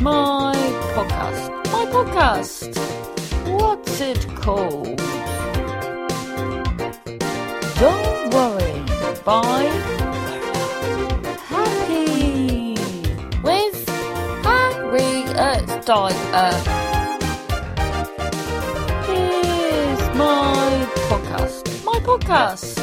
my podcast. My podcast. What's it called? Don't worry. Bye. Happy with Harriet Dyer. Uh, Here's my podcast. My podcast.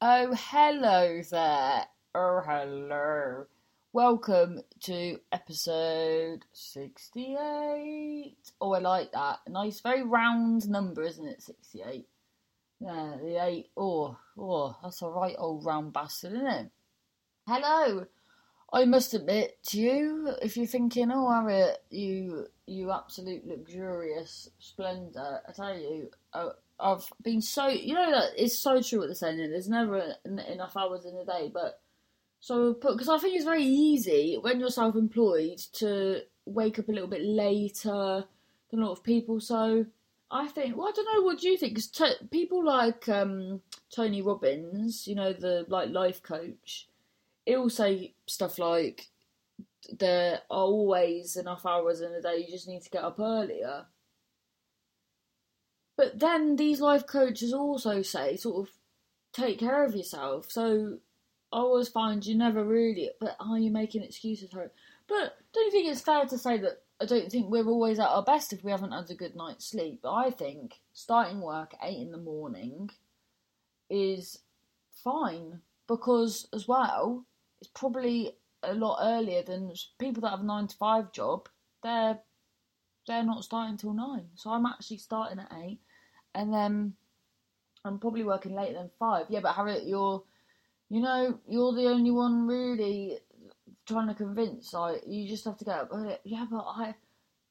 Oh, hello there. Oh, hello. Welcome to episode 68. Oh, I like that. Nice, very round number, isn't it? 68. Yeah, the 8. Oh, oh, that's a right old round bastard, isn't it? Hello. I must admit to you, if you're thinking, oh, Harriet, you, you absolute luxurious splendor, I tell you, oh, I've been so you know that it's so true they're saying. There's never enough hours in a day, but so because I think it's very easy when you're self-employed to wake up a little bit later than a lot of people. So I think, well, I don't know. What do you think? Because t- people like um, Tony Robbins, you know, the like life coach, he'll say stuff like there are always enough hours in a day. You just need to get up earlier. But then these life coaches also say, sort of, take care of yourself. So I always find you never really, but are you making excuses for it? But don't you think it's fair to say that I don't think we're always at our best if we haven't had a good night's sleep? I think starting work at 8 in the morning is fine because, as well, it's probably a lot earlier than people that have a 9 to 5 job. They're they're not starting till 9. So I'm actually starting at 8 and then I'm probably working later than five. Yeah, but Harriet, you're, you know, you're the only one really trying to convince. Like, you just have to get up. Yeah, but I,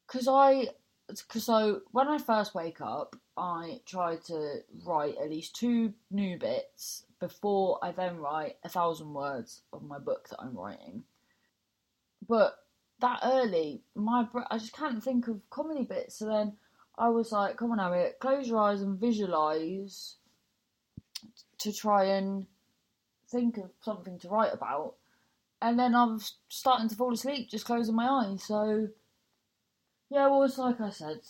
because I, because so when I first wake up, I try to write at least two new bits before I then write a thousand words of my book that I'm writing. But that early, my I just can't think of comedy bits. So then I was like, come on, Harriet, close your eyes and visualize to try and think of something to write about. And then I was starting to fall asleep, just closing my eyes. So, yeah, well, it's like I said.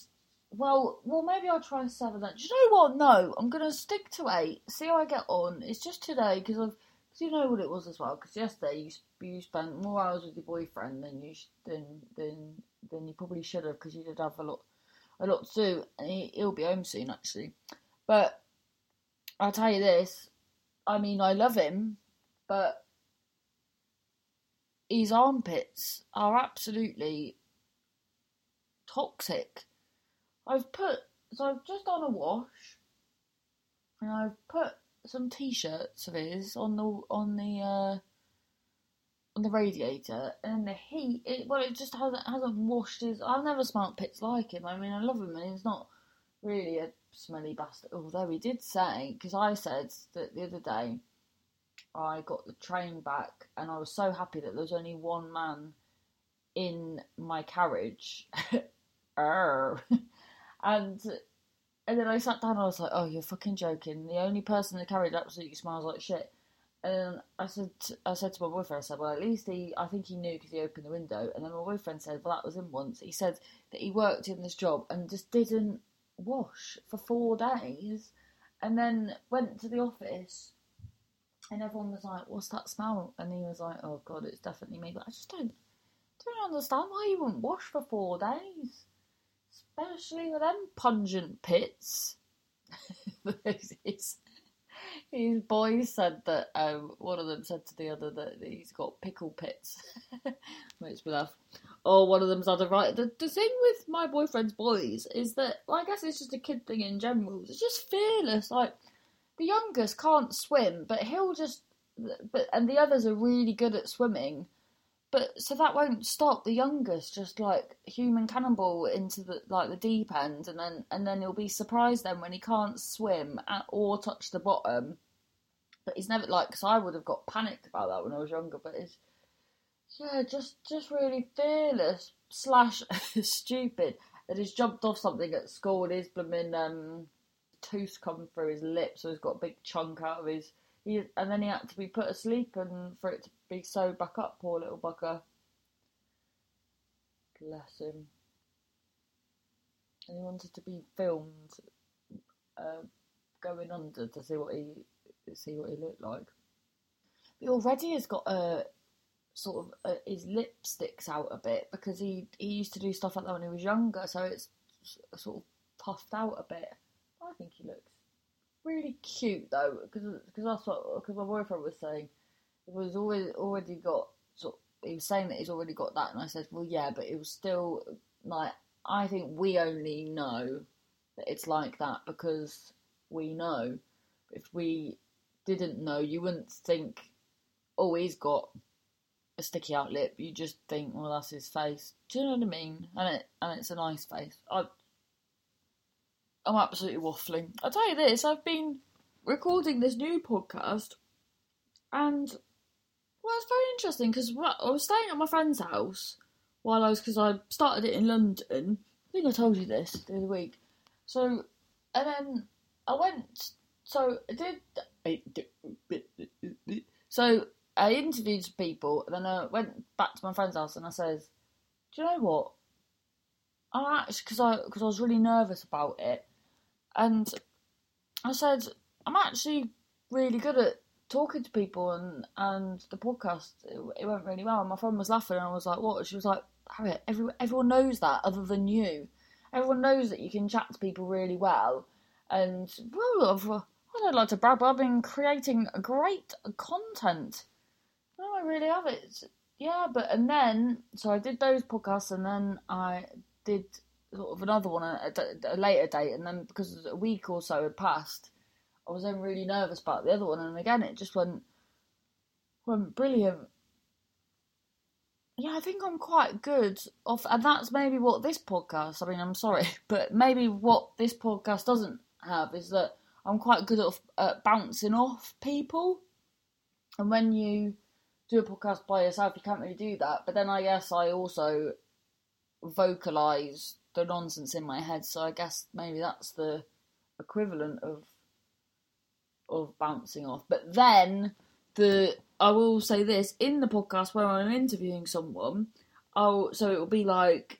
Well, well, maybe I'll try seven. Then, do you know what? No, I'm gonna stick to eight. See how I get on. It's just today because I've, because you know what it was as well. Because yesterday you you spent more hours with your boyfriend than you than than than you probably should have because you did have a lot a lot to do, and he, he'll be home soon actually. But I'll tell you this: I mean, I love him, but his armpits are absolutely toxic. I've put so I've just done a wash, and I've put some t-shirts of his on the on the uh, on the radiator, and the heat. It, well, it just hasn't hasn't washed his. I've never smelt pits like him. I mean, I love him, and he's not really a smelly bastard. Although he did say, because I said that the other day, I got the train back, and I was so happy that there was only one man in my carriage. and and then I sat down and I was like, "Oh, you're fucking joking! The only person in the carriage absolutely smells like shit." And I said, I said to my boyfriend, I said, well, at least he, I think he knew because he opened the window. And then my boyfriend said, well, that was him once. He said that he worked in this job and just didn't wash for four days, and then went to the office, and everyone was like, what's that smell? And he was like, oh god, it's definitely me. But I just don't, don't understand why you wouldn't wash for four days, especially with them pungent pits. his boys said that um, one of them said to the other that he's got pickle pits, which we laugh. Or one of them's had a right. The, the thing with my boyfriend's boys is that, well, I guess it's just a kid thing in general. It's just fearless. Like the youngest can't swim, but he'll just. But and the others are really good at swimming, but so that won't stop the youngest just like human cannonball into the like the deep end, and then and then he'll be surprised then when he can't swim at, or touch the bottom. But he's never like because I would have got panicked about that when I was younger. But it's yeah, just just really fearless slash stupid that he's jumped off something at school and his blooming um, tooth come through his lip, so he's got a big chunk out of his he and then he had to be put asleep and for it to be sewed back up. Poor little bugger. Bless him. And he wanted to be filmed uh, going under to see what he see what he looked like. He already has got a sort of uh, his lip sticks out a bit because he he used to do stuff like that when he was younger, so it's sort of puffed out a bit. I think he looks really cute though, because because that's what because my boyfriend was saying. Was always already got sort. He was saying that he's already got that, and I said, well, yeah, but it was still like I think we only know that it's like that because we know. If we didn't know, you wouldn't think, oh, he's got a sticky out lip. You just think, well, that's his face. Do you know what I mean? And it and it's a nice face. I, I'm absolutely waffling. I'll tell you this: I've been recording this new podcast, and well, it's very interesting because I was staying at my friend's house while I was because I started it in London. I think I told you this the other week. So, and then I went. So I did. So I interviewed people, and then I went back to my friend's house, and I said, "Do you know what? I actually because I because I was really nervous about it, and I said I'm actually really good at talking to people, and and the podcast it, it went really well. And my friend was laughing, and I was like, "What?" She was like, "Harriet, everyone everyone knows that, other than you. Everyone knows that you can chat to people really well." And well, I've, uh, I don't like to brag, but I've been creating great content. No, I really have it. Yeah, but and then so I did those podcasts, and then I did sort of another one at a, a later date, and then because a week or so had passed, I was then really nervous about the other one, and again it just went went brilliant. Yeah, I think I'm quite good off, and that's maybe what this podcast. I mean, I'm sorry, but maybe what this podcast doesn't have is that I'm quite good at, at bouncing off people. And when you do a podcast by yourself, you can't really do that. But then I guess I also vocalize the nonsense in my head, so I guess maybe that's the equivalent of of bouncing off. But then the I will say this in the podcast where I'm interviewing someone, I'll so it will be like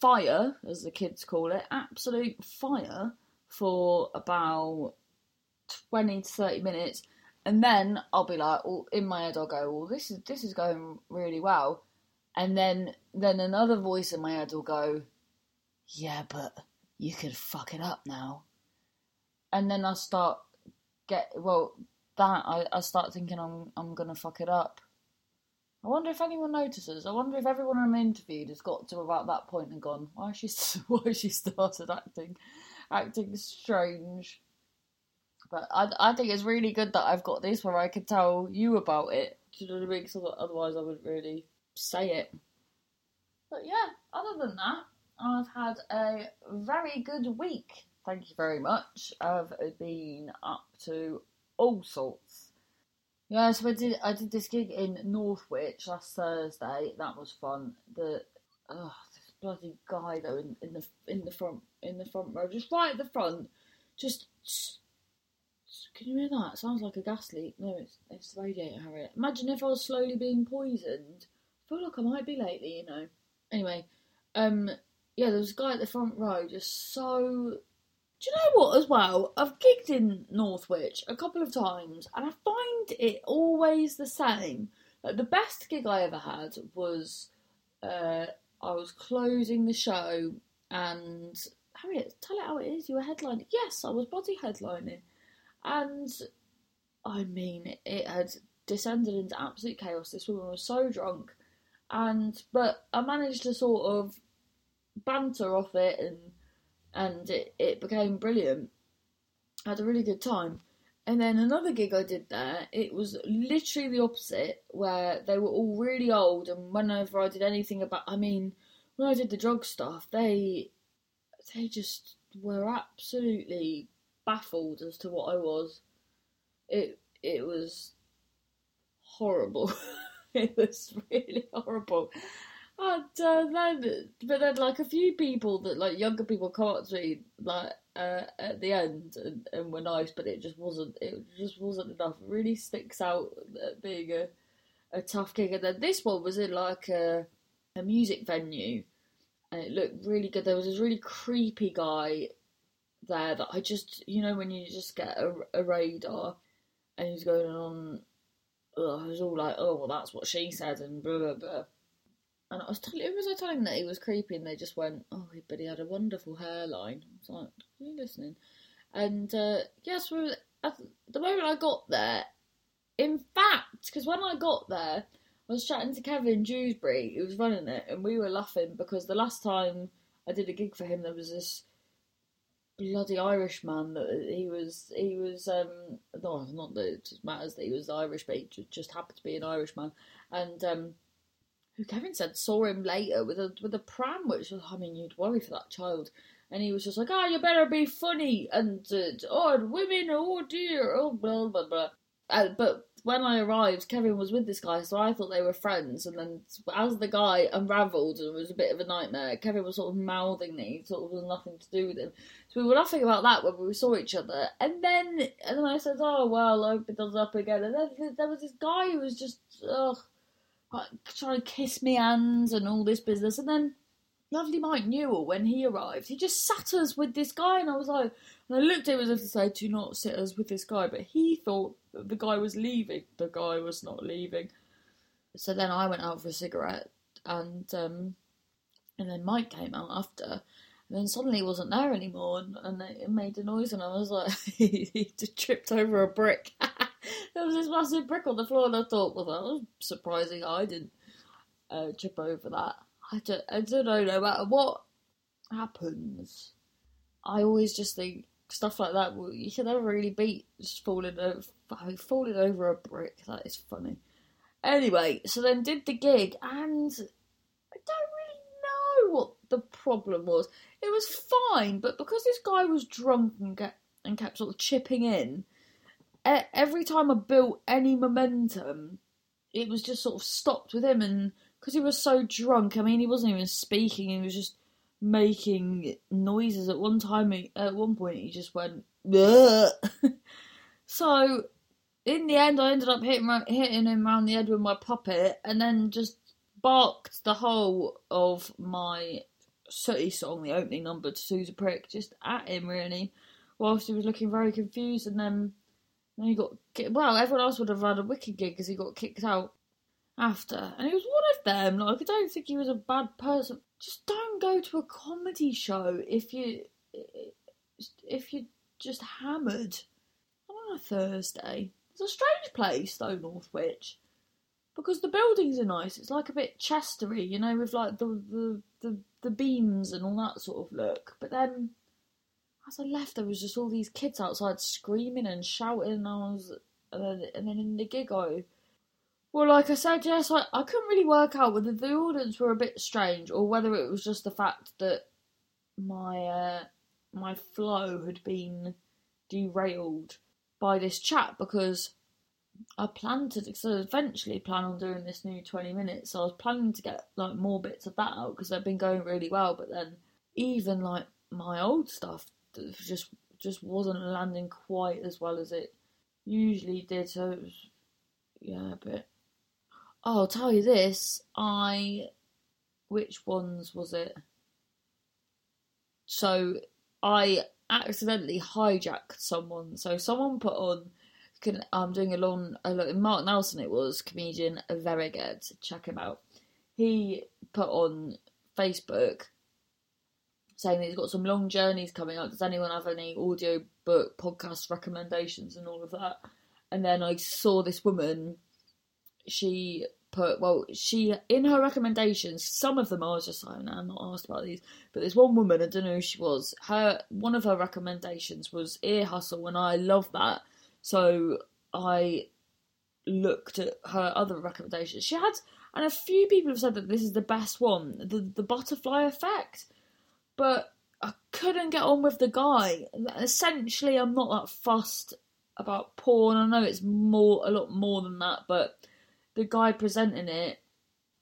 fire, as the kids call it, absolute fire for about 20 to 30 minutes. And then I'll be like, well, in my head, I'll go, well, this is this is going really well. And then then another voice in my head will go, yeah, but you could fuck it up now. And then I start get well that I, I start thinking I'm I'm gonna fuck it up. I wonder if anyone notices. I wonder if everyone I'm interviewed has got to about that point and gone, why she why she started acting acting strange. But I, I think it's really good that I've got this where I can tell you about it. Do you know what I mean? Because otherwise I wouldn't really say it. But yeah, other than that, I've had a very good week. Thank you very much. I've been up to all sorts. Yeah, so I did. I did this gig in Northwich last Thursday. That was fun. The oh, this bloody guy though in, in the in the front in the front row, just right at the front, just. Can you hear that? It sounds like a gas leak. No, it's it's the radiator, Harriet. Imagine if I was slowly being poisoned. I feel like I might be lately, you know. Anyway, um, yeah, there was a guy at the front row, just so. Do you know what? As well, I've gigged in Northwich a couple of times, and I find it always the same. Like, the best gig I ever had was uh, I was closing the show, and Harriet, tell it how it is. You were headlining. Yes, I was body headlining, and I mean, it had descended into absolute chaos. This woman was so drunk, and but I managed to sort of banter off it, and and it, it became brilliant. I had a really good time. And then another gig I did there, it was literally the opposite, where they were all really old, and whenever I did anything about, I mean, when I did the drug stuff, they they just were absolutely baffled as to what I was. It it was horrible. it was really horrible. And uh, then, but then, like a few people that like younger people come up to me like uh, at the end and, and were nice, but it just wasn't. It just wasn't enough. It really sticks out being a a tough gig. And then this one was in like a a music venue, and it looked really good. There was this really creepy guy there that I just, you know, when you just get a, a radar and he's going on, ugh, I was all like, oh, well, that's what she said, and blah, blah, blah. And I was telling, who was I telling that he was creepy? And they just went, oh, but he had a wonderful hairline. I was like, are you listening? And uh, yes, at the moment I got there, in fact, because when I got there, I was chatting to Kevin Dewsbury, who was running it, and we were laughing because the last time I did a gig for him, there was this bloody Irishman that he was. He was um, no, not that it matters that he was Irish, but he just happened to be an Irishman, and um, who Kevin said saw him later with a with a pram, which was, I mean, you'd worry for that child. And he was just like, "Ah, oh, you better be funny," and uh, "Oh, women, oh dear, oh blah blah blah." Uh, but when I arrived, Kevin was with this guy, so I thought they were friends. And then, as the guy unravelled and it was a bit of a nightmare, Kevin was sort of mouthing that he sort of was nothing to do with him. So we were laughing about that when we saw each other. And then, and then I said, "Oh well, I hope it does up again." And then there was this guy who was just ugh, trying to kiss me hands and all this business. And then lovely Mike Newell, when he arrived, he just sat us with this guy, and I was like, and I looked at him as if to say, "Do not sit us with this guy," but he thought that the guy was leaving. The guy was not leaving. So then I went out for a cigarette, and um, and then Mike came out after, and then suddenly he wasn't there anymore, and, and it made a noise, and I was like, he tripped over a brick. there was this massive brick on the floor, and I thought, well, that was surprising. I didn't uh, trip over that. I don't, I don't know. No matter what happens, I always just think stuff like that. Well, you should never really beat just falling over, falling over a brick. That is funny. Anyway, so then did the gig, and I don't really know what the problem was. It was fine, but because this guy was drunk and get and kept sort of chipping in, every time I built any momentum, it was just sort of stopped with him, and because he was so drunk, I mean, he wasn't even speaking; he was just making noises. At one time, at one point, he just went. so, in the end, I ended up hitting hitting him around the head with my puppet, and then just barked the whole of my Sooty song, the opening number to Sue's a Prick, just at him really, whilst he was looking very confused, and then. Then he got well. Everyone else would have had a wicked gig because he got kicked out after, and he was one of them. Like I don't think he was a bad person just don't go to a comedy show if you if you're just hammered on a Thursday. It's a strange place though, Northwich, because the buildings are nice. It's like a bit Chestery, you know, with like the the the, the beams and all that sort of look. But then, as I left, there was just all these kids outside screaming and shouting, and I was, and then, and then in the gig, I well, like I said, yes, I, I couldn't really work out whether the audience were a bit strange or whether it was just the fact that my uh, my flow had been derailed by this chat because I planned to so eventually plan on doing this new twenty minutes. So I was planning to get like more bits of that out because they've been going really well. But then even like my old stuff just just wasn't landing quite as well as it usually did. So it was yeah, a bit Oh, I'll tell you this. I. Which ones was it? So I accidentally hijacked someone. So someone put on. I'm doing a long. A, Mark Nelson, it was comedian, very good. Check him out. He put on Facebook saying that he's got some long journeys coming up. Does anyone have any audio book podcast recommendations and all of that? And then I saw this woman she put well she in her recommendations some of them i was just like no, i'm not asked about these but there's one woman i don't know who she was her one of her recommendations was ear hustle and i love that so i looked at her other recommendations she had and a few people have said that this is the best one the the butterfly effect but i couldn't get on with the guy. Essentially i'm not that fussed about porn. I know it's more a lot more than that but the guy presenting it,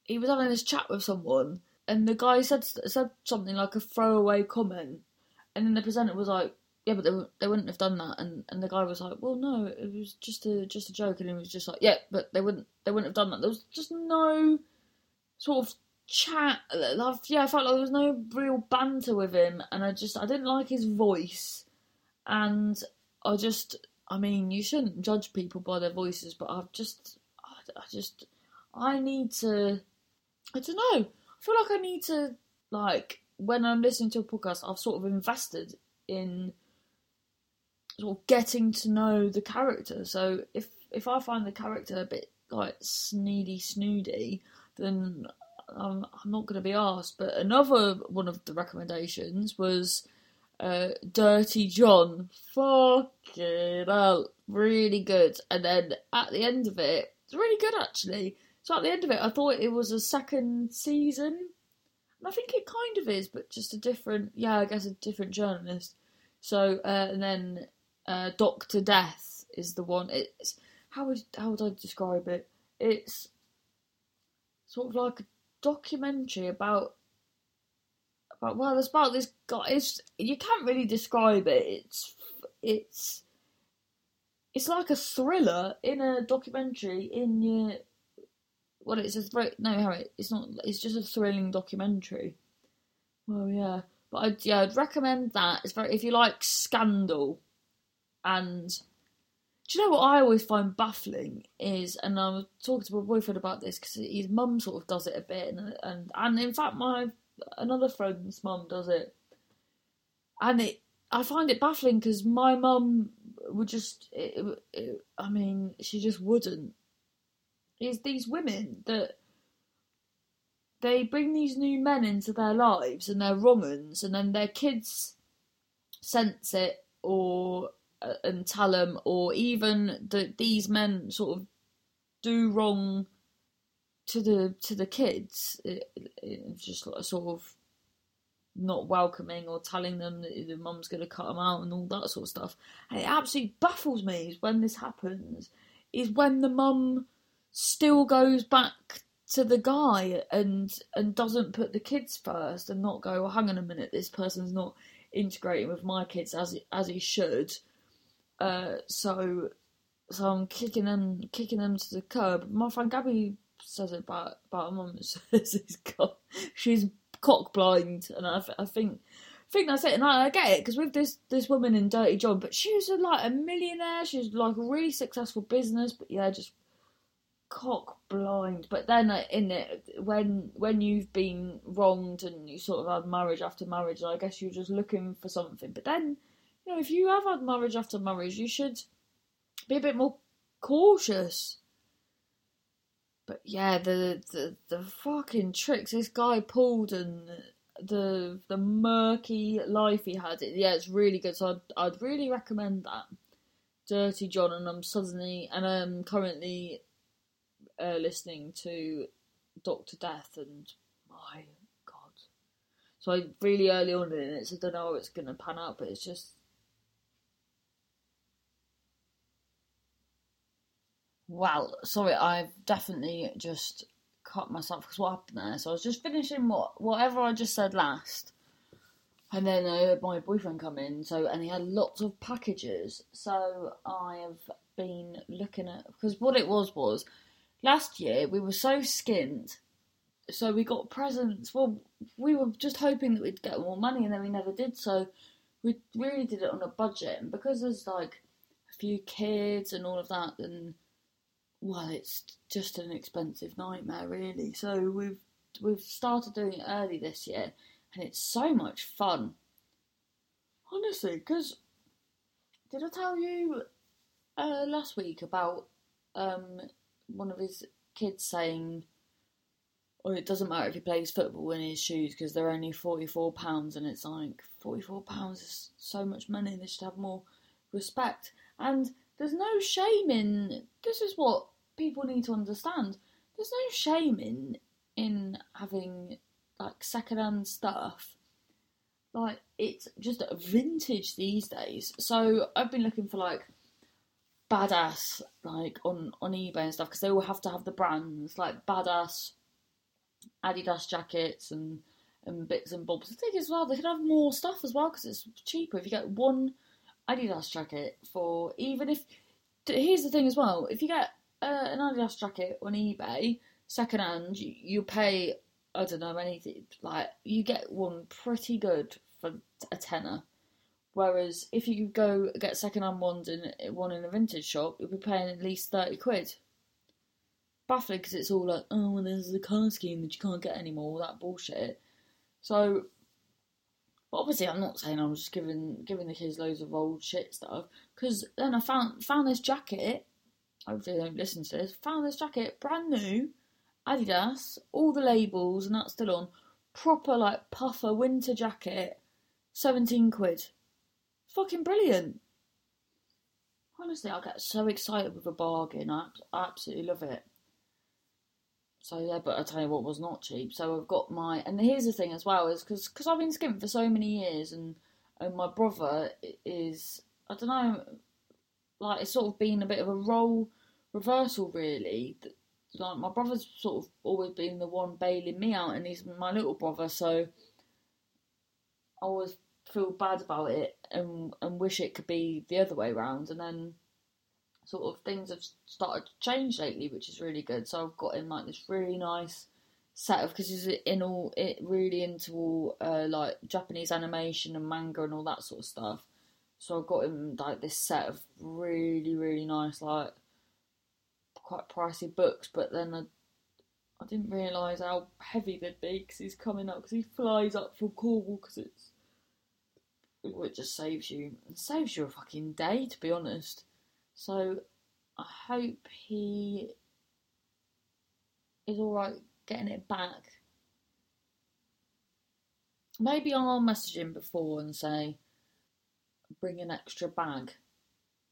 he was having this chat with someone, and the guy said said something like a throwaway comment, and then the presenter was like, "Yeah, but they, they wouldn't have done that," and and the guy was like, "Well, no, it was just a just a joke," and he was just like, "Yeah, but they wouldn't they wouldn't have done that." There was just no sort of chat. yeah, I felt like there was no real banter with him, and I just I didn't like his voice, and I just I mean you shouldn't judge people by their voices, but I've just I, I just I need to I don't know. I feel like I need to like when I'm listening to a podcast, I've sort of invested in sort of getting to know the character. So if if I find the character a bit like sneedy snoody, then I'm, I'm not going to be asked. But another one of the recommendations was uh, Dirty John. Fucking hell. Really good. And then at the end of it, it's really good actually. So at the end of it, I thought it was a second season. And I think it kind of is, but just a different, yeah, I guess a different journalist. So, uh, and then uh, Doctor Death is the one. It's how would how would I describe it? It's sort of like a documentary about about well, it's about this guy. It's you can't really describe it. It's it's it's like a thriller in a documentary in your well, it's a thrill. No, Harry, it's not. It's just a thrilling documentary. Well, yeah, but I'd yeah, I'd recommend that. It's very if you like Scandal, and do you know what I always find baffling is, and I was talking to my boyfriend about this because his mum sort of does it a bit, and and and in fact my another friend's mum does it, and it I find it baffling because my mum would just, it, it, I mean, she just wouldn't. Is these women that they bring these new men into their lives and they're wrong and then their kids sense it or and tell them, or even that these men sort of do wrong to the to the kids, it, it's just sort of not welcoming or telling them that the mum's going to cut them out and all that sort of stuff. And it absolutely baffles me is when this happens. Is when the mum still goes back to the guy and and doesn't put the kids first and not go, well, hang on a minute, this person's not integrating with my kids as as he should. Uh, so so I'm kicking them kicking them to the curb. My friend Gabby says it about about her mum. Says he's got she's cock blind, and I, I think I think that's it. And I, I get it because with this this woman in Dirty John, but she was a, like a millionaire. She was like a really successful business, but yeah, just cock blind. But then uh, in it, when when you've been wronged and you sort of had marriage after marriage, I guess you're just looking for something. But then you know, if you have had marriage after marriage, you should be a bit more cautious. But yeah, the the, the fucking tricks this guy pulled and the the murky life he had, yeah, it's really good. So I'd I'd really recommend that. Dirty John, and I'm suddenly and I'm currently uh, listening to Doctor Death, and my God, so I really early on in it, so I don't know how it's gonna pan out, but it's just Well, sorry, I've definitely just cut myself because what happened there? So I was just finishing what whatever I just said last, and then uh, my boyfriend come in. So and he had lots of packages. So I have been looking at because what it was was last year we were so skint, so we got presents. Well, we were just hoping that we'd get more money, and then we never did. So we really did it on a budget, and because there's like a few kids and all of that, and well, it's just an expensive nightmare, really. So we've we've started doing it early this year, and it's so much fun. Honestly, because did I tell you uh, last week about um, one of his kids saying, "Oh, it doesn't matter if he plays football in his shoes because they're only forty four pounds," and it's like forty four pounds is so much money. They should have more respect and there's no shame in this is what people need to understand. There's no shame in in having like secondhand stuff. Like it's just vintage these days. So I've been looking for like badass like on on eBay and stuff because they all have to have the brands like badass Adidas jackets and and bits and bobs. I think as well they could have more stuff as well because it's cheaper if you get one Adidas jacket for even if. Here's the thing as well: if you get uh, an Adidas jacket on eBay second hand, you, you pay I don't know anything like you get one pretty good for a tenner. Whereas if you go get second hand ones in one in a vintage shop, you'll be paying at least thirty quid. Baffling because it's all like, oh, well, there's a colour scheme that you can't get anymore, all that bullshit. So, obviously, I'm not saying I'm just giving giving the kids loads of old shit stuff. Because then I found found this jacket. Hopefully, they don't listen to this. Found this jacket, brand new, Adidas, all the labels, and that's still on. Proper like puffer winter jacket, seventeen quid. Fucking brilliant. Honestly, I get so excited with a bargain. I absolutely love it. So yeah, but I tell you what was not cheap. So I've got my and here's the thing as well is because because I've been skimping for so many years and and my brother is I don't know like it's sort of been a bit of a role reversal really. Like my brother's sort of always been the one bailing me out, and he's my little brother, so I always feel bad about it and and wish it could be the other way around. And then sort of things have started to change lately, which is really good. So I've got him like this really nice set of because he's in all it really into all uh, like Japanese animation and manga and all that sort of stuff. So I've got him like this set of really really nice like quite pricey books, but then I, I didn't realise how heavy they'd be because he's coming up because he flies up from Cornwall because it's it just saves you it saves you a fucking day to be honest. So I hope he is alright getting it back. Maybe I'll message him before and say, bring an extra bag.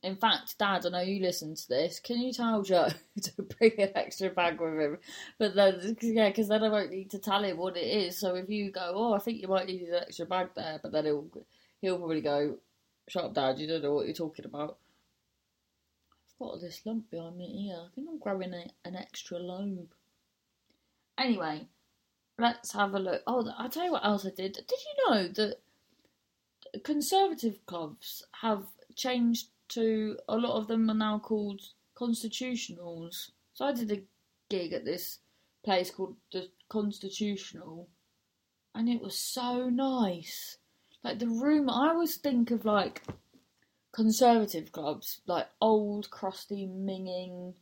In fact, Dad, I know you listen to this. Can you tell Joe to bring an extra bag with him? But then, yeah, because then I won't need to tell him what it is. So if you go, oh, I think you might need an extra bag there, but then he'll he'll probably go, shut up, Dad, you don't know what you're talking about got this lump behind my ear. I think I'm growing a, an extra lobe. Anyway, let's have a look. Oh, I'll tell you what else I did. Did you know that conservative clubs have changed to a lot of them are now called constitutionals? So I did a gig at this place called the Constitutional, and it was so nice. Like the room, I always think of like conservative clubs, like old, crusty, minging,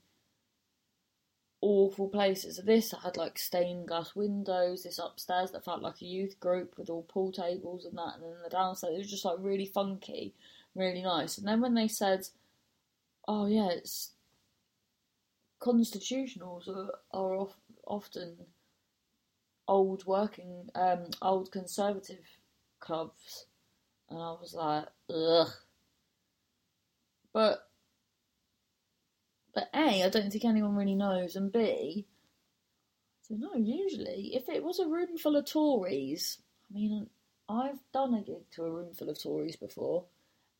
awful places. This had like stained glass windows, this upstairs that felt like a youth group with all pool tables and that, and then the downstairs, it was just like really funky, really nice. And then when they said, oh yeah, it's constitutionals are, are of, often old working, um, old conservative clubs. And I was like, ugh. But but A, I don't think anyone really knows, and B, don't know, usually, if it was a room full of Tories, I mean, I've done a gig to a room full of Tories before,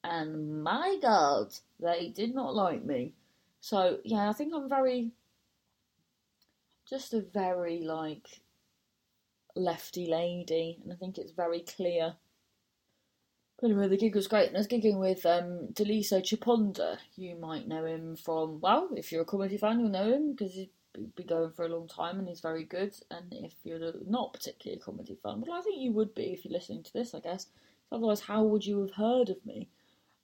and my god, they did not like me. So, yeah, I think I'm very, just a very, like, lefty lady, and I think it's very clear anyway, the gig was great, and I was gigging with um, Daliso Chaponda. You might know him from, well, if you're a comedy fan, you'll know him because he's been going for a long time and he's very good. And if you're not particularly a comedy fan, well, I think you would be if you're listening to this, I guess. Otherwise, how would you have heard of me?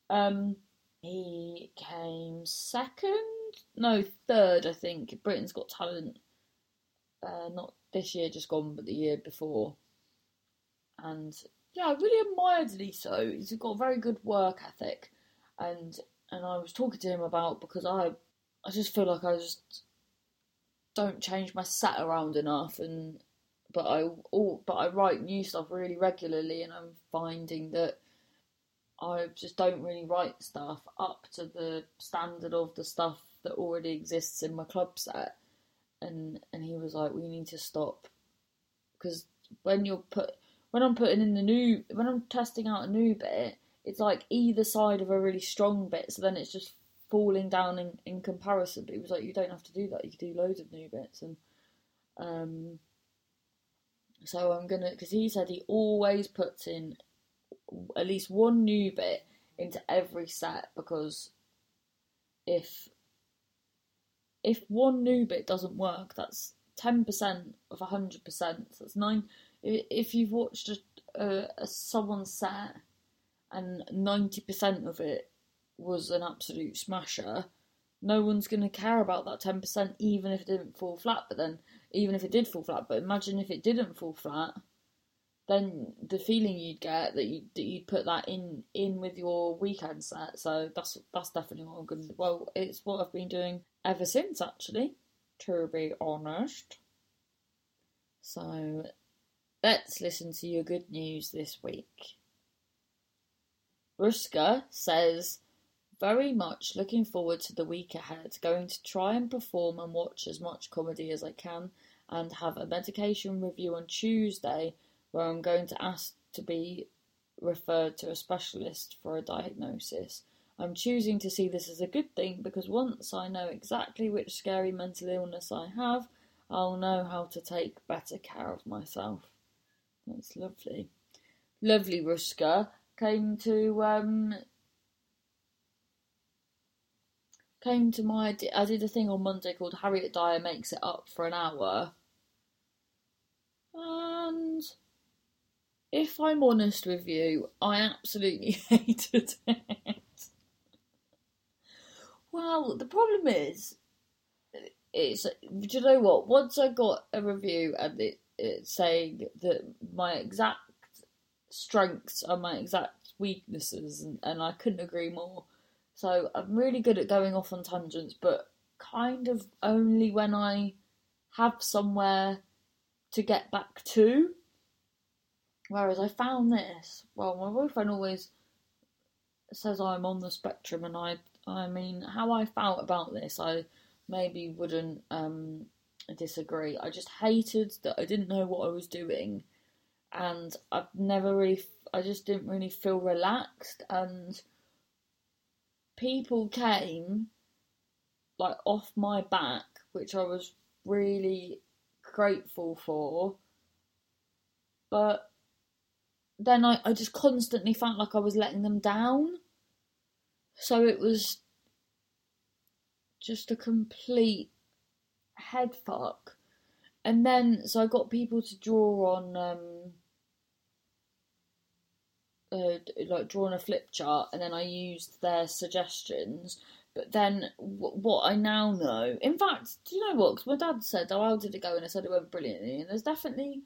Um, he came second, no, third, I think. Britain's Got Talent. Uh, not this year, just gone, but the year before. And yeah, I really admired Liso. He's got a very good work ethic, and and I was talking to him about because I I just feel like I just don't change my set around enough, and but I all but I write new stuff really regularly, and I'm finding that I just don't really write stuff up to the standard of the stuff that already exists in my club set. And and he was like, we need to stop because when you're put when I'm putting in the new, when I'm testing out a new bit, it's like either side of a really strong bit, so then it's just falling down in, in comparison. But it was like you don't have to do that; you can do loads of new bits, and um, So I'm gonna because he said he always puts in at least one new bit into every set because if if one new bit doesn't work, that's ten percent of hundred percent. So that's nine. If you've watched a, a, a someone's set and ninety percent of it was an absolute smasher, no one's going to care about that ten percent, even if it didn't fall flat. But then, even if it did fall flat, but imagine if it didn't fall flat, then the feeling you'd get that you that you'd put that in in with your weekend set. So that's that's definitely what I'm going to. Well, it's what I've been doing ever since, actually, to be honest. So let's listen to your good news this week. Ruska says, very much looking forward to the week ahead, going to try and perform and watch as much comedy as I can, and have a medication review on Tuesday where I'm going to ask to be referred to a specialist for a diagnosis. I'm choosing to see this as a good thing because once I know exactly which scary mental illness I have, I'll know how to take better care of myself. That's lovely. Lovely Ruska came to um came to my I did a thing on Monday called Harriet Dyer makes it up for an hour. And if I'm honest with you, I absolutely hated it. Well, the problem is, is do you know what? Once I got a review and it saying that my exact strengths are my exact weaknesses, and, and I couldn't agree more. So I'm really good at going off on tangents, but kind of only when I have somewhere to get back to. Whereas I found this, well, my boyfriend always says I'm on the spectrum, and I I mean, how I felt about this, I maybe wouldn't um, disagree. I just hated that I didn't know what I was doing, and I've never really, I just didn't really feel relaxed. And people came like off my back, which I was really grateful for. But then I, I just constantly felt like I was letting them down. So it was just a complete head fuck. And then, so I got people to draw on, um, uh, like drawing a flip chart, and then I used their suggestions. But then, w- what I now know, in fact, do you know what? Because my dad said, "Oh, how did it go?" and I said it went brilliantly. And there's definitely,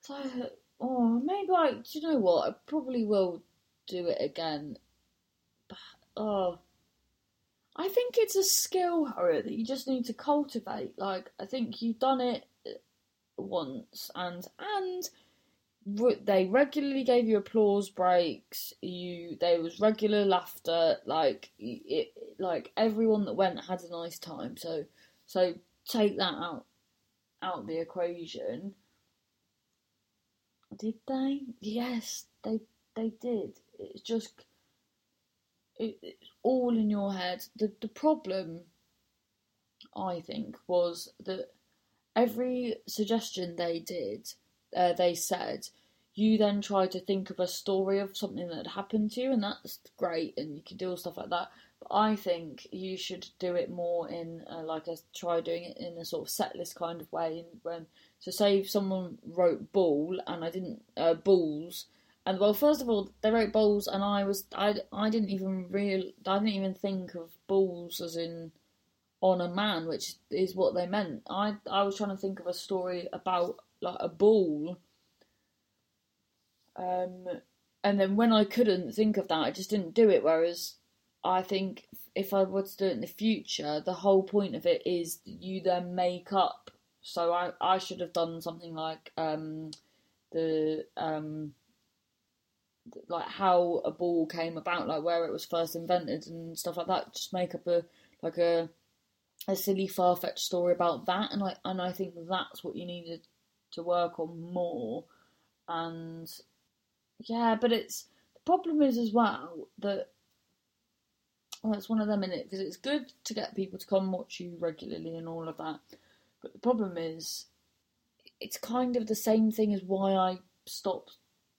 so, oh, maybe I. Do you know what? I probably will do it again But, oh, I think it's a skill, Harriet, that you just need to cultivate. Like, I think you've done it uh, once, and and they regularly gave you applause breaks. You there was regular laughter. Like it, like everyone that went had a nice time. So so take that out out the equation. Did they? Yes, they they did. It's just it, it's all in your head. The the problem, I think, was that every suggestion they did, uh, they said, you then try to think of a story of something that happened to you, and that's great, and you can do all stuff like that. But I think you should do it more in uh, like a try doing it in a sort of set list kind of way. When so, say someone wrote ball and I didn't uh, balls, and well, first of all, they wrote balls, and I was I, I didn't even real I didn't even think of balls as in on a man, which is what they meant. I I was trying to think of a story about like a ball. Um, and then when I couldn't think of that, I just didn't do it. Whereas I think if I were to do it in the future, the whole point of it is you then make up. So I I should have done something like um the um like how a ball came about, like where it was first invented and stuff like that. Just make up a like a a silly far fetched story about that, and I and I think that's what you needed to work on more. And yeah, but it's the problem is as well that well, it's one of them in it because it's good to get people to come watch you regularly and all of that. But the problem is, it's kind of the same thing as why I stopped,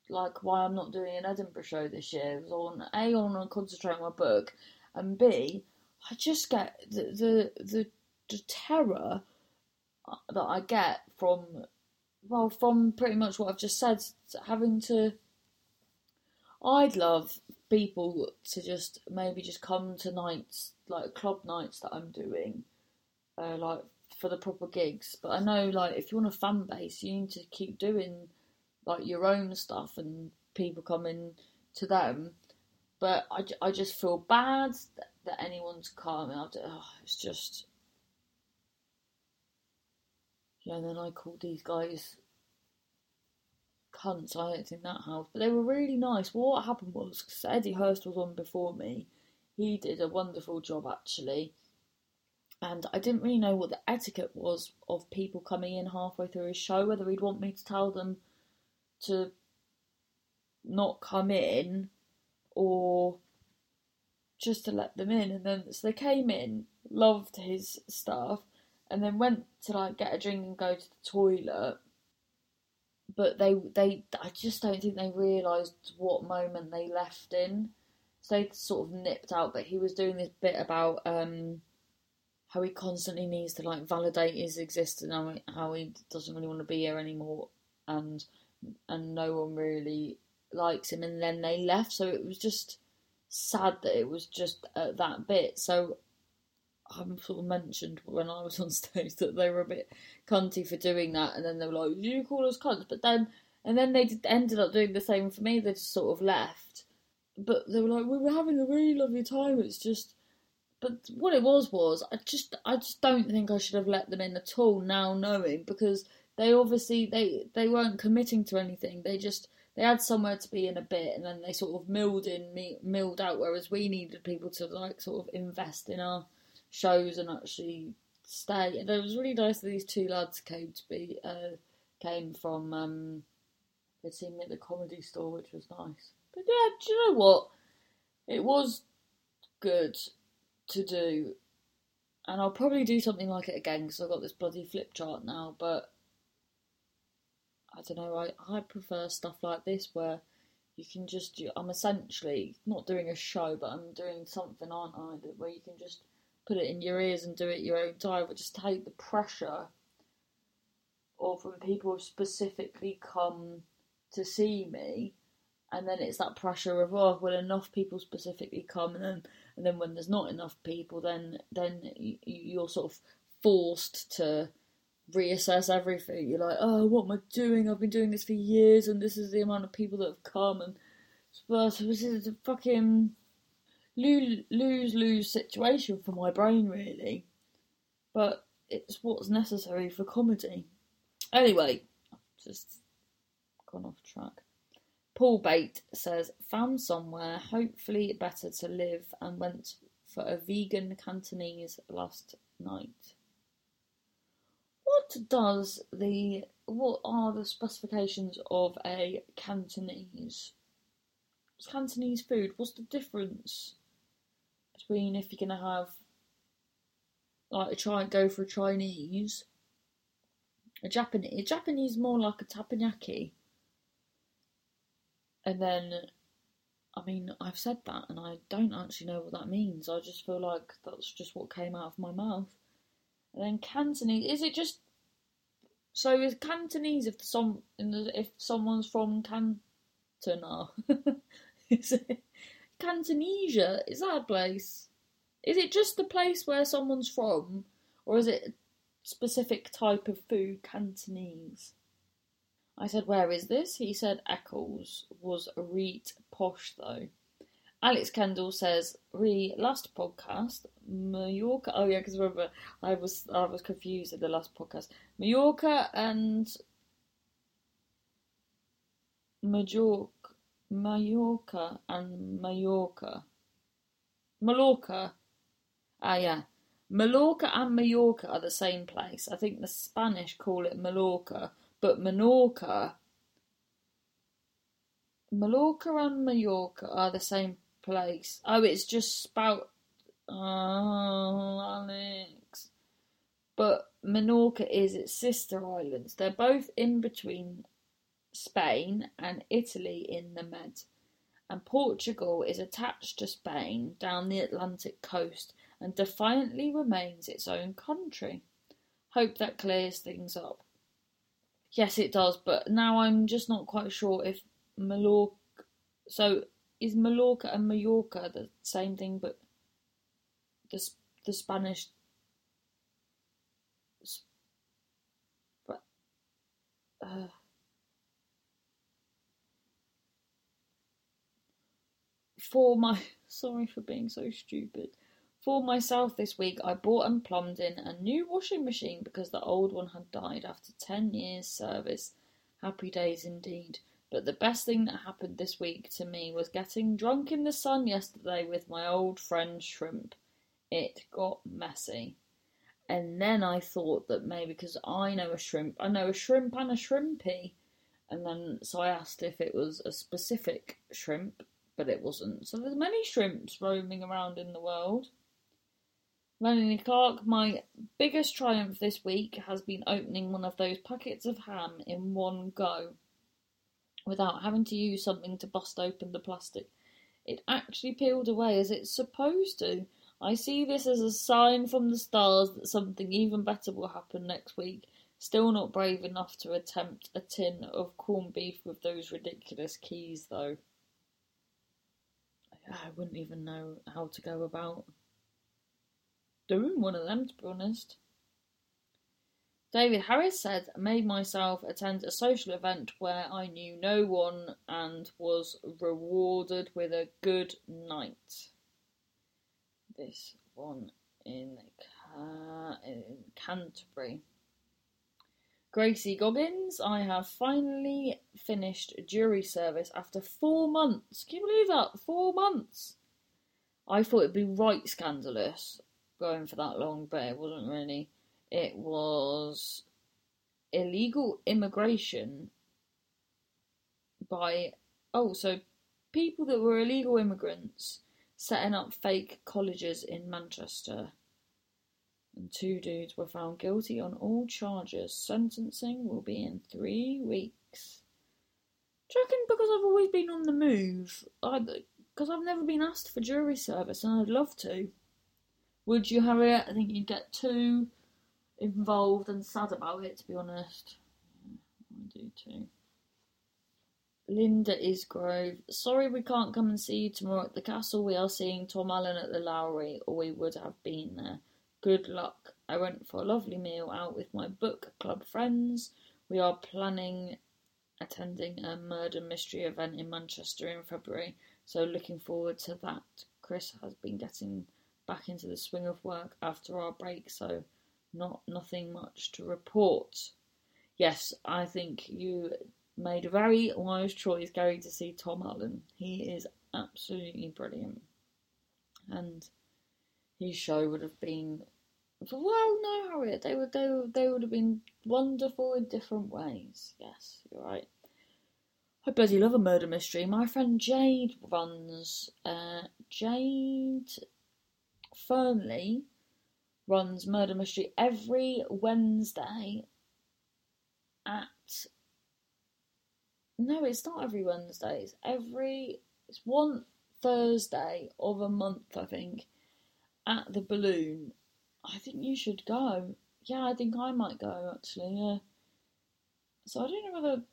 like why I'm not doing an Edinburgh show this year. Was on a on to concentrate on my book, and b I just get the the the, the terror that I get from well from pretty much what I've just said, having to. I'd love people to just maybe just come to nights like club nights that I'm doing, uh, like for the proper gigs. But I know like if you want a fan base, you need to keep doing like your own stuff and people coming to them. But I, I just feel bad that, that anyone's coming. Oh, it's just yeah. And then I called these guys cunts. I don't think that helped, but they were really nice. Well, what happened was because Eddie Hurst was on before me, he did a wonderful job actually, and I didn't really know what the etiquette was of people coming in halfway through his show. Whether he'd want me to tell them to not come in or just to let them in and then so they came in loved his stuff and then went to like get a drink and go to the toilet but they they I just don't think they realised what moment they left in. So they sort of nipped out, but he was doing this bit about um, how he constantly needs to like validate his existence, how he, how he doesn't really want to be here anymore, and and no one really likes him. And then they left, so it was just sad that it was just at that bit. So I'm sort of mentioned when I was on stage that they were a bit cunty for doing that, and then they were like, "You call us cunts," but then and then they ended up doing the same for me. They just sort of left, but they were like, "We were having a really lovely time." It's just, but what it was was I just I just don't think I should have let them in at all. Now knowing because they obviously they they weren't committing to anything. They just they had somewhere to be in a bit, and then they sort of milled in, milled out. Whereas we needed people to like sort of invest in our shows and actually stay. And it was really nice that these two lads came to be uh, came from um, they'd seen me at the comedy store, which was nice. But yeah, do you know what? It was good to do, and I'll probably do something like it again because I've got this bloody flip chart now. But I don't know. I I prefer stuff like this where you can just. I'm essentially not doing a show, but I'm doing something, aren't I? Where you can just put it in your ears and do it your own time, but just take the pressure of when people specifically come to see me and then it's that pressure of oh well enough people specifically come and then and then when there's not enough people then then you're sort of forced to reassess everything you're like oh what am i doing i've been doing this for years and this is the amount of people that have come and this is a fucking lose lose situation for my brain really, but it's what's necessary for comedy. Anyway, just gone off track. Paul Bate says, found somewhere, hopefully better to live, and went for a vegan Cantonese last night. What does the what are the specifications of a Cantonese Cantonese food? What's the difference? between if you're gonna have like a try go for a Chinese, a Japanese, a Japanese more like a tapenaki, and then, I mean, I've said that and I don't actually know what that means. I just feel like that's just what came out of my mouth. And then Cantonese, is it just so is Cantonese if some if someone's from Canton? is it Cantonesia, is that a place? Is it just the place where someone's from, or is it a specific type of food, Cantonese? I said, Where is this? He said, Eccles was a reet posh though. Alex Kendall says, Re last podcast, Mallorca. Oh yeah, because remember I was I was confused at the last podcast. Mallorca and Majorca Mallorca and Mallorca. Mallorca. Ah, yeah. Mallorca and Mallorca are the same place. I think the Spanish call it Mallorca, but Menorca. Mallorca and Mallorca are the same place. Oh, it's just spout. Oh, Alex. But Menorca is its sister islands. They're both in between Spain and Italy in the Med. And Portugal is attached to Spain down the Atlantic coast and defiantly remains its own country. Hope that clears things up. Yes, it does, but now I'm just not quite sure if Mallorca. So, is Mallorca and Mallorca the same thing, but the the Spanish. But, uh, for my sorry for being so stupid. For myself this week, I bought and plumbed in a new washing machine because the old one had died after 10 years' service. Happy days indeed. But the best thing that happened this week to me was getting drunk in the sun yesterday with my old friend Shrimp. It got messy. And then I thought that maybe because I know a shrimp, I know a shrimp and a shrimpy. And then so I asked if it was a specific shrimp, but it wasn't. So there's many shrimps roaming around in the world. Melanie Clark, my biggest triumph this week has been opening one of those packets of ham in one go without having to use something to bust open the plastic. It actually peeled away as it's supposed to. I see this as a sign from the stars that something even better will happen next week. Still not brave enough to attempt a tin of corned beef with those ridiculous keys, though. I wouldn't even know how to go about doing one of them, to be honest. David Harris said, made myself attend a social event where I knew no one and was rewarded with a good night. This one in, in Canterbury. Gracie Goggins, I have finally finished jury service after four months. Can you believe that? Four months! I thought it'd be right scandalous going for that long, but it wasn't really. It was illegal immigration by oh, so people that were illegal immigrants setting up fake colleges in Manchester. And two dudes were found guilty on all charges. Sentencing will be in three weeks. Reckon because I've always been on the move? Because I've never been asked for jury service and I'd love to. Would you, Harriet? I think you'd get too involved and sad about it, to be honest. I do too. Linda Isgrove. Sorry we can't come and see you tomorrow at the castle. We are seeing Tom Allen at the Lowry, or we would have been there. Good luck. I went for a lovely meal out with my book club friends. We are planning attending a murder mystery event in Manchester in February, so looking forward to that. Chris has been getting back into the swing of work after our break, so not nothing much to report. Yes, I think you made a very wise choice going to see Tom Allen. He is absolutely brilliant. And his show would have been well, no, Harriet, they would they would, they would have been wonderful in different ways. Yes, you're right. I bloody love a murder mystery. My friend Jade runs uh, Jade Fernley runs Murder Mystery every Wednesday at. No, it's not every Wednesday. It's every. It's one Thursday of a month, I think, at the Balloon. I think you should go. Yeah, I think I might go actually. Yeah. So I don't know whether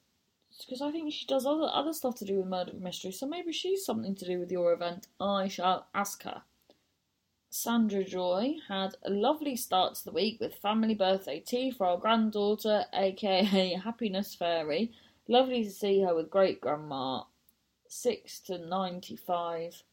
because I think she does other other stuff to do with murder mystery. So maybe she's something to do with your event. I shall ask her. Sandra Joy had a lovely start to the week with family birthday tea for our granddaughter, aka Happiness Fairy. Lovely to see her with great grandma, 6 to 95,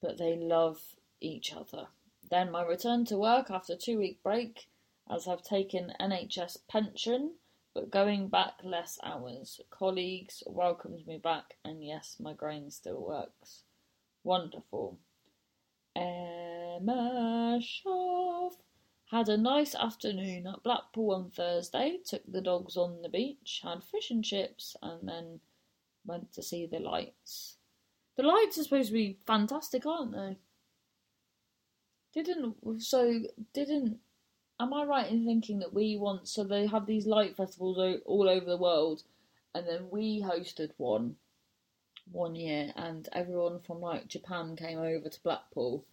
but they love each other. Then my return to work after two week break, as I've taken NHS pension, but going back less hours. Colleagues welcomed me back, and yes, my brain still works. Wonderful. Emma Schaff had a nice afternoon at Blackpool on Thursday, took the dogs on the beach, had fish and chips, and then went to see the lights. The lights are supposed to be fantastic, aren't they? Didn't so didn't am I right in thinking that we want so they have these light festivals all over the world, and then we hosted one one year, and everyone from like Japan came over to Blackpool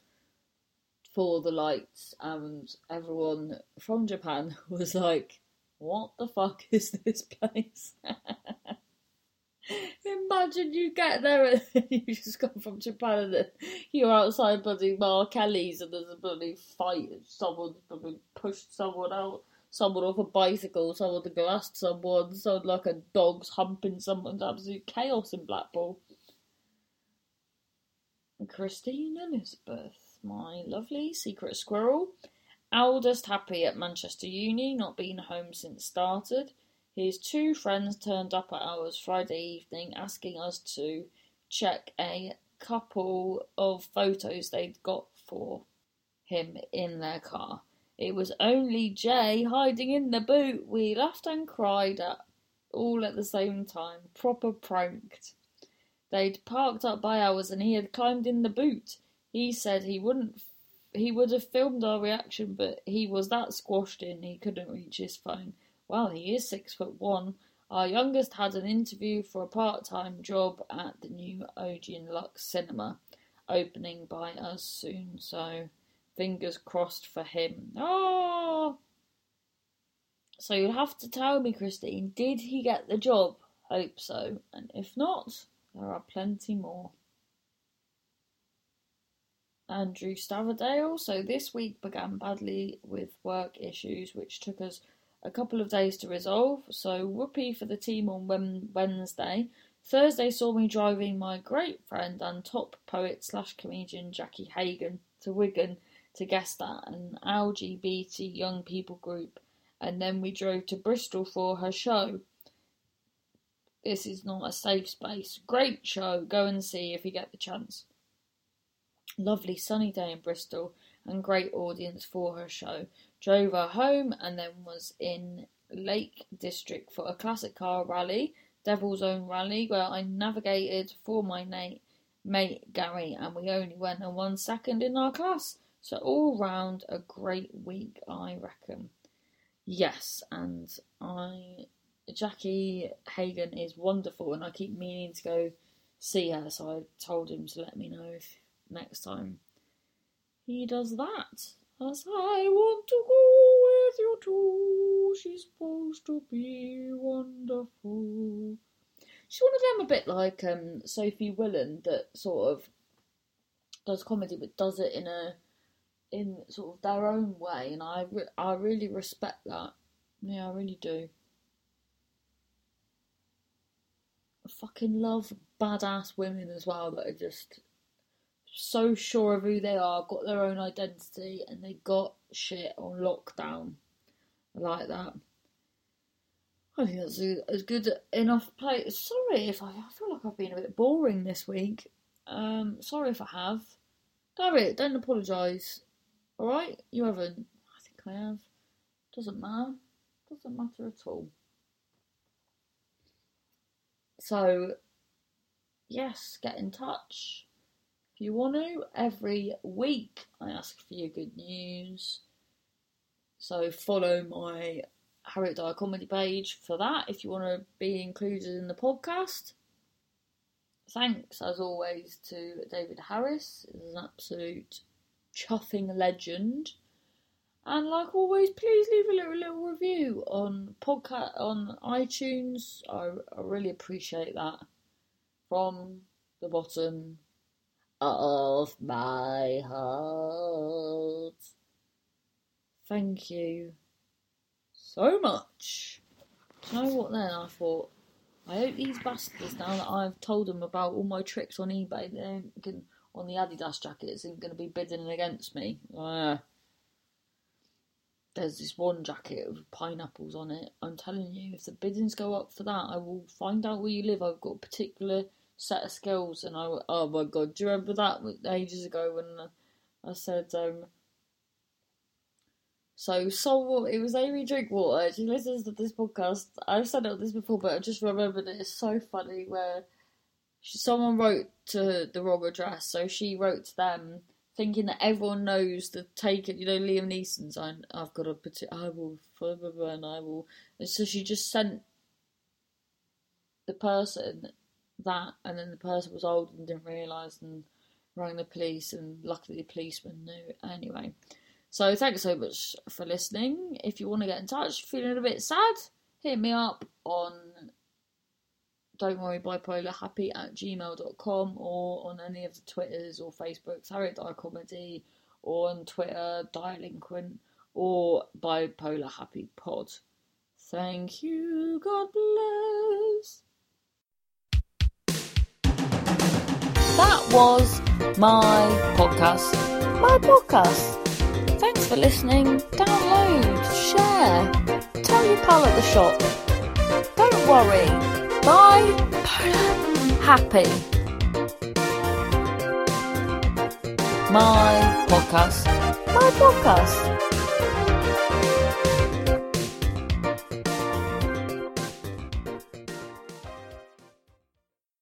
for the lights, and everyone from Japan was like, "What the fuck is this place?" Imagine you get there and you just come from Japan and you're outside bloody Mark Kelly's and there's a bloody fight. And someone's bloody pushed someone out, someone off a bicycle, someone to glassed someone, someone like a dog's humping someone's absolute chaos in Blackpool. Christine Elizabeth, my lovely secret squirrel. Eldest happy at Manchester Uni, not been home since started. His two friends turned up at ours Friday evening asking us to check a couple of photos they'd got for him in their car. It was only Jay hiding in the boot. We laughed and cried at all at the same time. Proper pranked. They'd parked up by ours and he had climbed in the boot. He said he wouldn't he would have filmed our reaction, but he was that squashed in he couldn't reach his phone. Well, he is six foot one. Our youngest had an interview for a part time job at the new Odeon Luxe Cinema, opening by us soon, so fingers crossed for him. Oh! So you'll have to tell me, Christine, did he get the job? Hope so. And if not, there are plenty more. Andrew Staverdale. So this week began badly with work issues, which took us a couple of days to resolve, so whoopee for the team on Wednesday. Thursday saw me driving my great friend and top poet slash comedian Jackie Hagan to Wigan to guest at an LGBT young people group, and then we drove to Bristol for her show. This is not a safe space. Great show. Go and see if you get the chance. Lovely sunny day in Bristol and great audience for her show drove her home, and then was in Lake District for a classic car rally, Devil's Own Rally, where I navigated for my mate, mate Gary, and we only went and won second in our class. So all round a great week, I reckon. Yes, and I Jackie Hagan is wonderful, and I keep meaning to go see her. So I told him to let me know if next time he does that. As I want to go with you too, she's supposed to be wonderful. She's one of them a bit like um, Sophie Willan that sort of does comedy but does it in a in sort of their own way and I re- I really respect that. Yeah, I really do. I fucking love badass women as well that are just so sure of who they are, got their own identity, and they got shit on lockdown. I like that. I think that's a, a good enough place. Sorry if I, I feel like I've been a bit boring this week. Um, sorry if I have. Gary, don't apologise. Alright? You haven't. I think I have. Doesn't matter. Doesn't matter at all. So, yes, get in touch if you want to, every week I ask for your good news. So follow my Harriet Dyer comedy page for that if you want to be included in the podcast. Thanks as always to David Harris, is an absolute chuffing legend. And like always, please leave a little, little review on podcast on iTunes. I, I really appreciate that from the bottom of my heart. Thank you so much. Do you know what then? I thought, I hope these bastards, now that I've told them about all my tricks on eBay, they can, on the Adidas jackets, isn't going to be bidding against me. Uh, there's this one jacket with pineapples on it. I'm telling you, if the biddings go up for that, I will find out where you live. I've got a particular set of skills, and I oh my god, do you remember that ages ago when I said um. So Soul, it was Amy Drinkwater. She listens to this podcast. I've said it on this before, but I just remembered it. It's so funny where someone wrote to the wrong address, so she wrote to them thinking that everyone knows the taken. You know, Liam Neeson's. I, I've got a particular. I will forever and I will. And so she just sent the person that, and then the person was old and didn't realise and rang the police, and luckily the policeman knew. Anyway, so thanks so much for listening. If you want to get in touch, feeling a bit sad, hit me up on don't worry bipolar happy at gmail.com or on any of the Twitters or Facebooks, Harriet Dyer Comedy, or on Twitter, Delinquent, or bipolar happy pod. Thank you, God bless. That was my podcast. My podcast. Thanks for listening. Download, share, tell your pal at the shop. Don't worry. Bye. Happy. My podcast. My podcast.